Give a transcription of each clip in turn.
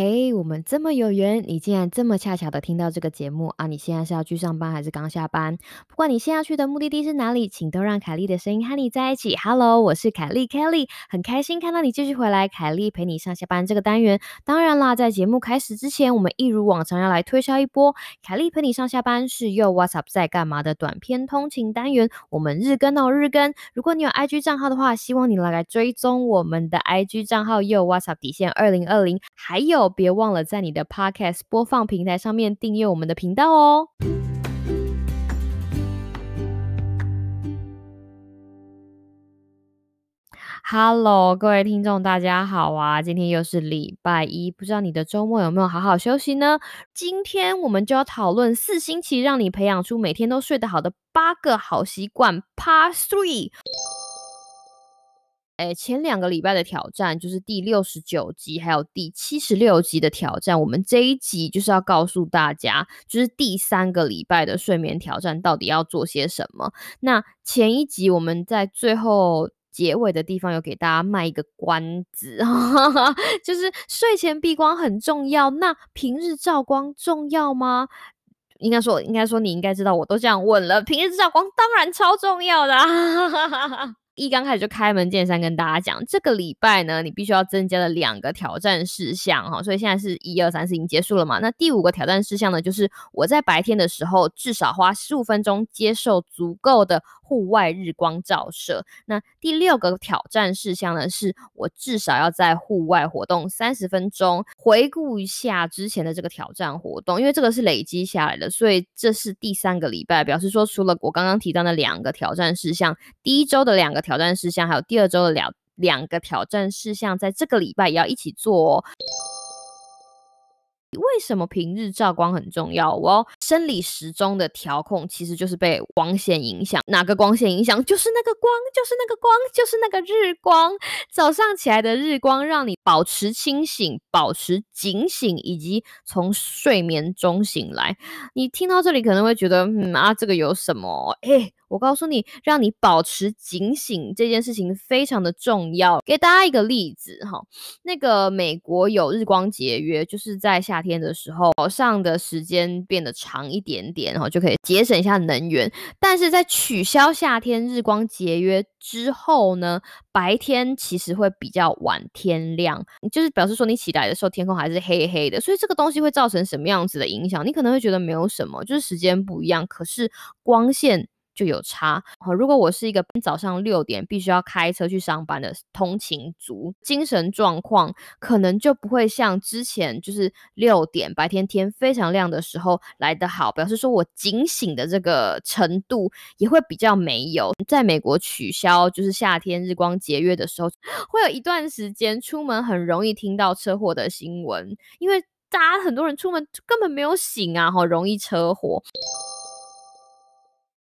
嘿，我们这么有缘，你竟然这么恰巧的听到这个节目啊！你现在是要去上班还是刚下班？不管你现在去的目的地是哪里，请都让凯莉的声音和你在一起。Hello，我是凯莉，Kelly，很开心看到你继续回来。凯莉陪你上下班这个单元，当然啦，在节目开始之前，我们一如往常要来推销一波。凯莉陪你上下班是又 What's up 在干嘛的短篇通勤单元，我们日更哦，日更。如果你有 IG 账号的话，希望你来来追踪我们的 IG 账号又 What's up 底线二零二零，还有。别忘了在你的 Podcast 播放平台上面订阅我们的频道哦。Hello，各位听众，大家好啊！今天又是礼拜一，不知道你的周末有没有好好休息呢？今天我们就要讨论四星期让你培养出每天都睡得好的八个好习惯 Part Three。哎，前两个礼拜的挑战就是第六十九集，还有第七十六集的挑战。我们这一集就是要告诉大家，就是第三个礼拜的睡眠挑战到底要做些什么。那前一集我们在最后结尾的地方有给大家卖一个关子，就是睡前避光很重要。那平日照光重要吗？应该说，应该说你应该知道，我都这样问了。平日照光当然超重要的。一刚开始就开门见山跟大家讲，这个礼拜呢，你必须要增加了两个挑战事项哈，所以现在是一二三四已经结束了嘛？那第五个挑战事项呢，就是我在白天的时候至少花十五分钟接受足够的户外日光照射。那第六个挑战事项呢，是我至少要在户外活动三十分钟。回顾一下之前的这个挑战活动，因为这个是累积下来的，所以这是第三个礼拜，表示说除了我刚刚提到的两个挑战事项，第一周的两个。挑战事项还有第二周的两两个挑战事项，在这个礼拜也要一起做哦。为什么平日照光很重要？我生理时钟的调控其实就是被光线影响。哪个光线影响？就是那个光，就是那个光，就是那个日光。早上起来的日光让你保持清醒、保持警醒，以及从睡眠中醒来。你听到这里可能会觉得，嗯啊，这个有什么？哎。我告诉你，让你保持警醒这件事情非常的重要。给大家一个例子哈，那个美国有日光节约，就是在夏天的时候，早上的时间变得长一点点，然后就可以节省一下能源。但是在取消夏天日光节约之后呢，白天其实会比较晚天亮，就是表示说你起来的时候天空还是黑黑的。所以这个东西会造成什么样子的影响？你可能会觉得没有什么，就是时间不一样，可是光线。就有差。好，如果我是一个早上六点必须要开车去上班的通勤族，精神状况可能就不会像之前就是六点白天天非常亮的时候来得好。表示说我警醒的这个程度也会比较没有。在美国取消就是夏天日光节约的时候，会有一段时间出门很容易听到车祸的新闻，因为大家很多人出门根本没有醒啊，好容易车祸。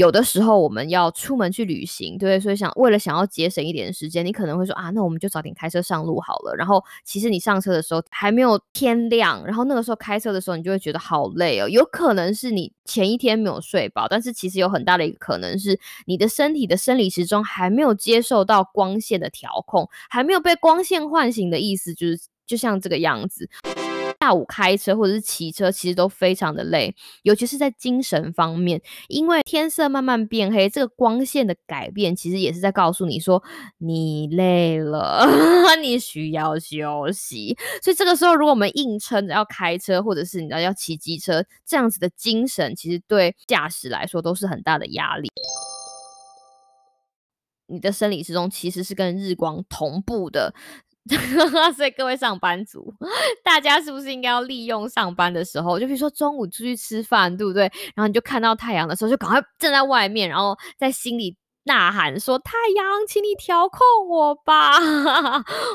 有的时候我们要出门去旅行，对，所以想为了想要节省一点时间，你可能会说啊，那我们就早点开车上路好了。然后其实你上车的时候还没有天亮，然后那个时候开车的时候，你就会觉得好累哦。有可能是你前一天没有睡饱，但是其实有很大的一个可能是你的身体的生理时钟还没有接受到光线的调控，还没有被光线唤醒的意思，就是就像这个样子。下午开车或者是骑车，其实都非常的累，尤其是在精神方面，因为天色慢慢变黑，这个光线的改变，其实也是在告诉你说你累了，你需要休息。所以这个时候，如果我们硬撑着要开车，或者是你知道要骑机车，这样子的精神，其实对驾驶来说都是很大的压力。你的生理时钟其实是跟日光同步的。所以各位上班族，大家是不是应该要利用上班的时候，就比如说中午出去吃饭，对不对？然后你就看到太阳的时候，就赶快站在外面，然后在心里。呐喊说：“太阳，请你调控我吧！”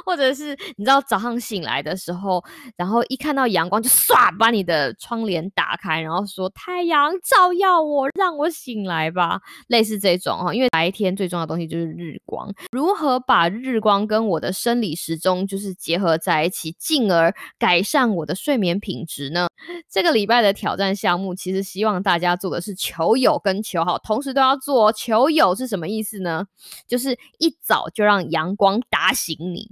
或者是你知道早上醒来的时候，然后一看到阳光就唰把你的窗帘打开，然后说：“太阳照耀我，让我醒来吧。”类似这种哈，因为白天最重要的东西就是日光。如何把日光跟我的生理时钟就是结合在一起，进而改善我的睡眠品质呢？这个礼拜的挑战项目，其实希望大家做的是求有跟求好，同时都要做。求有是什么么意思呢？就是一早就让阳光打醒你，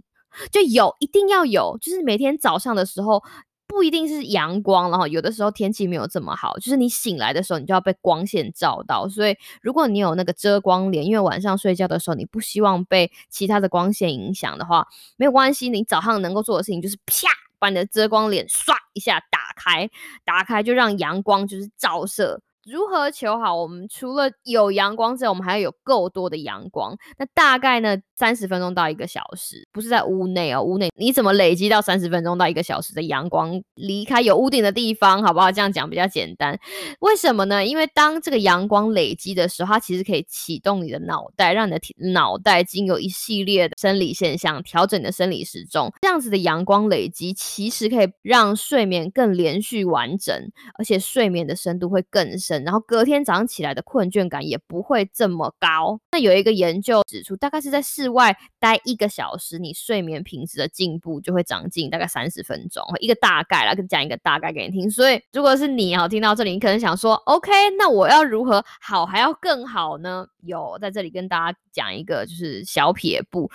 就有一定要有，就是每天早上的时候不一定是阳光，然后有的时候天气没有这么好，就是你醒来的时候，你就要被光线照到。所以如果你有那个遮光帘，因为晚上睡觉的时候你不希望被其他的光线影响的话，没有关系，你早上能够做的事情就是啪。把你的遮光帘唰一下打开，打开就让阳光就是照射。如何求好？我们除了有阳光之外，我们还要有够多的阳光。那大概呢，三十分钟到一个小时，不是在屋内哦，屋内你怎么累积到三十分钟到一个小时的阳光？离开有屋顶的地方，好不好？这样讲比较简单。为什么呢？因为当这个阳光累积的时候，它其实可以启动你的脑袋，让你的脑袋经由一系列的生理现象调整你的生理时钟。这样子的阳光累积，其实可以让睡眠更连续完整，而且睡眠的深度会更深。然后隔天早上起来的困倦感也不会这么高。那有一个研究指出，大概是在室外待一个小时，你睡眠品质的进步就会长进大概三十分钟。一个大概来讲一个大概给你听。所以如果是你啊，听到这里，你可能想说，OK，那我要如何好还要更好呢？有在这里跟大家讲一个就是小撇步。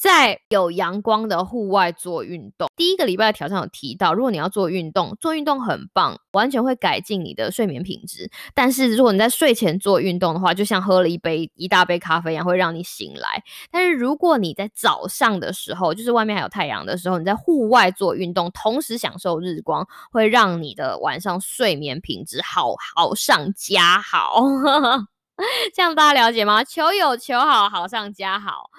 在有阳光的户外做运动，第一个礼拜的挑战有提到，如果你要做运动，做运动很棒，完全会改进你的睡眠品质。但是如果你在睡前做运动的话，就像喝了一杯一大杯咖啡一样，会让你醒来。但是如果你在早上的时候，就是外面还有太阳的时候，你在户外做运动，同时享受日光，会让你的晚上睡眠品质好好上加好。这样大家了解吗？求有求好，好上加好。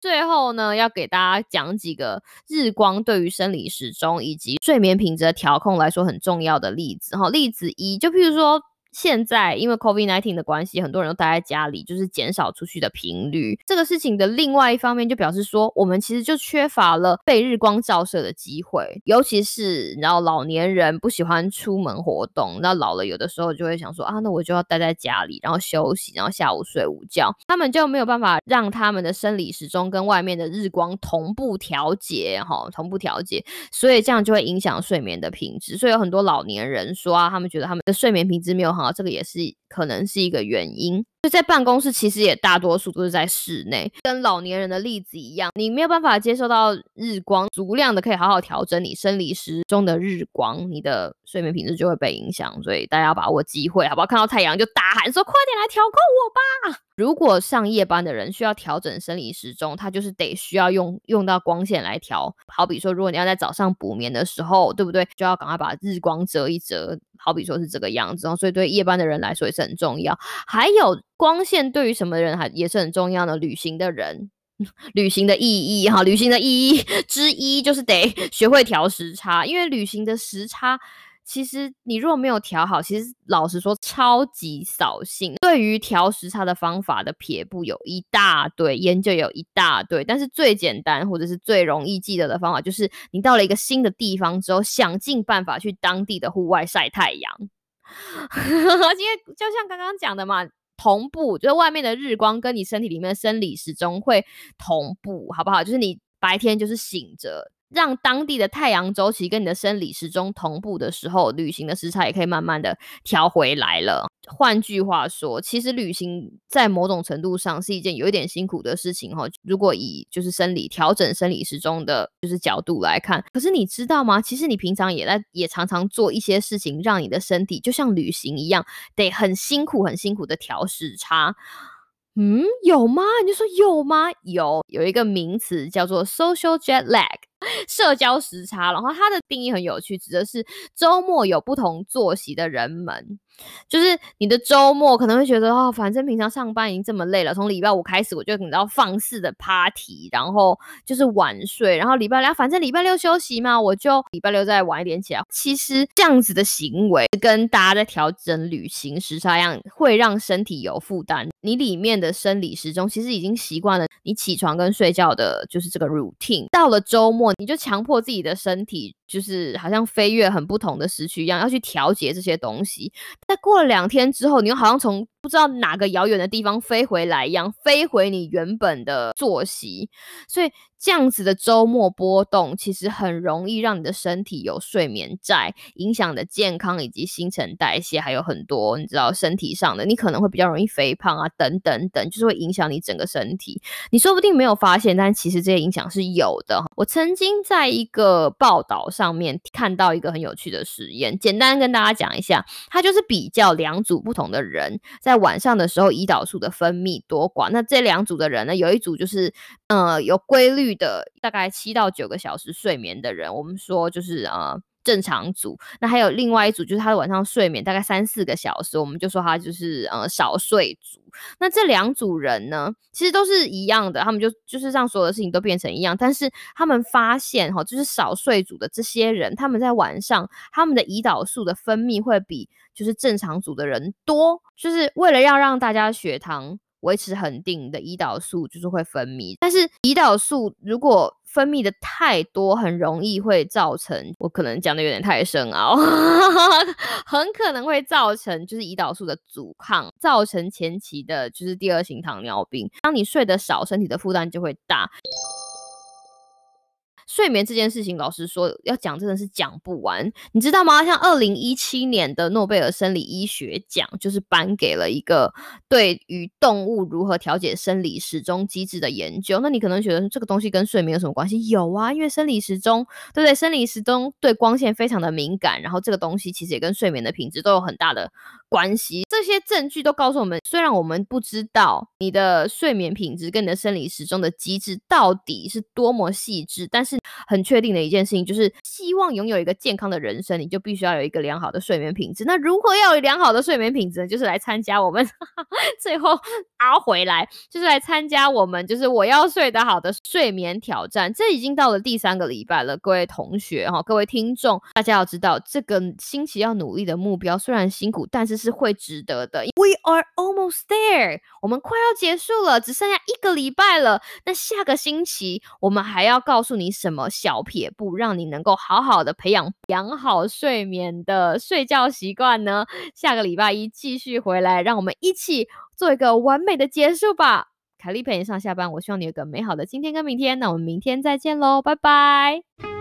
最后呢，要给大家讲几个日光对于生理时钟以及睡眠品质的调控来说很重要的例子哈。例子一，就譬如说。现在因为 COVID-19 的关系，很多人都待在家里，就是减少出去的频率。这个事情的另外一方面，就表示说，我们其实就缺乏了被日光照射的机会。尤其是然后老年人不喜欢出门活动，那老了有的时候就会想说啊，那我就要待在家里，然后休息，然后下午睡午觉。他们就没有办法让他们的生理时钟跟外面的日光同步调节，哈，同步调节，所以这样就会影响睡眠的品质。所以有很多老年人说啊，他们觉得他们的睡眠品质没有。啊，这个也是可能是一个原因。就在办公室，其实也大多数都是在室内，跟老年人的例子一样，你没有办法接受到日光足量的，可以好好调整你生理时钟的日光，你的睡眠品质就会被影响。所以大家要把握机会，好不好？看到太阳就大喊说：“快点来调控我吧！”如果上夜班的人需要调整生理时钟，他就是得需要用用到光线来调。好比说，如果你要在早上补眠的时候，对不对？就要赶快把日光遮一遮。好比说是这个样子，所以对夜班的人来说也是很重要。还有。光线对于什么人还也是很重要的。旅行的人，旅行的意义哈，旅行的意义 之一就是得 学会调时差，因为旅行的时差，其实你如果没有调好，其实老实说超级扫兴。对于调时差的方法的撇步有一大堆，研究有一大堆，但是最简单或者是最容易记得的方法，就是你到了一个新的地方之后，想尽办法去当地的户外晒太阳。因为就像刚刚讲的嘛。同步，就是外面的日光跟你身体里面的生理时钟会同步，好不好？就是你白天就是醒着。让当地的太阳周期跟你的生理时钟同步的时候，旅行的时差也可以慢慢的调回来了。换句话说，其实旅行在某种程度上是一件有一点辛苦的事情哈。如果以就是生理调整生理时钟的就是角度来看，可是你知道吗？其实你平常也在也常常做一些事情，让你的身体就像旅行一样，得很辛苦很辛苦的调时差。嗯，有吗？你就说有吗？有，有一个名词叫做 social jet lag。社交时差，然后它的定义很有趣，指的是周末有不同作息的人们。就是你的周末可能会觉得哦，反正平常上班已经这么累了，从礼拜五开始我就你知道放肆的 party，然后就是晚睡，然后礼拜六反正礼拜六休息嘛，我就礼拜六再晚一点起来。其实这样子的行为跟大家在调整旅行时差一样，会让身体有负担。你里面的生理时钟其实已经习惯了你起床跟睡觉的，就是这个 routine。到了周末，你就强迫自己的身体。就是好像飞跃很不同的时区一样，要去调节这些东西。但过了两天之后，你又好像从不知道哪个遥远的地方飞回来一样，飞回你原本的作息。所以这样子的周末波动，其实很容易让你的身体有睡眠债，影响的健康以及新陈代谢，还有很多你知道身体上的，你可能会比较容易肥胖啊，等等等，就是会影响你整个身体。你说不定没有发现，但其实这些影响是有的。我曾经在一个报道上面看到一个很有趣的实验，简单跟大家讲一下，它就是比较两组不同的人在晚上的时候胰岛素的分泌多寡。那这两组的人呢，有一组就是呃有规律。的大概七到九个小时睡眠的人，我们说就是呃正常组。那还有另外一组，就是他的晚上睡眠大概三四个小时，我们就说他就是呃少睡组。那这两组人呢，其实都是一样的，他们就就是让所有的事情都变成一样。但是他们发现哈，就是少睡组的这些人，他们在晚上他们的胰岛素的分泌会比就是正常组的人多，就是为了要让大家血糖。维持恒定的胰岛素就是会分泌，但是胰岛素如果分泌的太多，很容易会造成，我可能讲的有点太深奥，很可能会造成就是胰岛素的阻抗，造成前期的就是第二型糖尿病。当你睡得少，身体的负担就会大。睡眠这件事情，老实说要讲真的是讲不完，你知道吗？像二零一七年的诺贝尔生理医学奖，就是颁给了一个对于动物如何调节生理时钟机制的研究。那你可能觉得这个东西跟睡眠有什么关系？有啊，因为生理时钟，对不对？生理时钟对光线非常的敏感，然后这个东西其实也跟睡眠的品质都有很大的关系。这些证据都告诉我们，虽然我们不知道你的睡眠品质跟你的生理时钟的机制到底是多么细致，但是很确定的一件事情就是，希望拥有一个健康的人生，你就必须要有一个良好的睡眠品质。那如何要有良好的睡眠品质呢？就是来参加我们 最后熬回来，就是来参加我们就是我要睡得好的睡眠挑战。这已经到了第三个礼拜了，各位同学哈，各位听众，大家要知道，这个星期要努力的目标虽然辛苦，但是是会值得的。We are almost there，我们快要结束了，只剩下一个礼拜了。那下个星期我们还要告诉你什？什么小撇步让你能够好好的培养良好睡眠的睡觉习惯呢？下个礼拜一继续回来，让我们一起做一个完美的结束吧。凯丽陪你上下班，我希望你有个美好的今天跟明天。那我们明天再见喽，拜拜。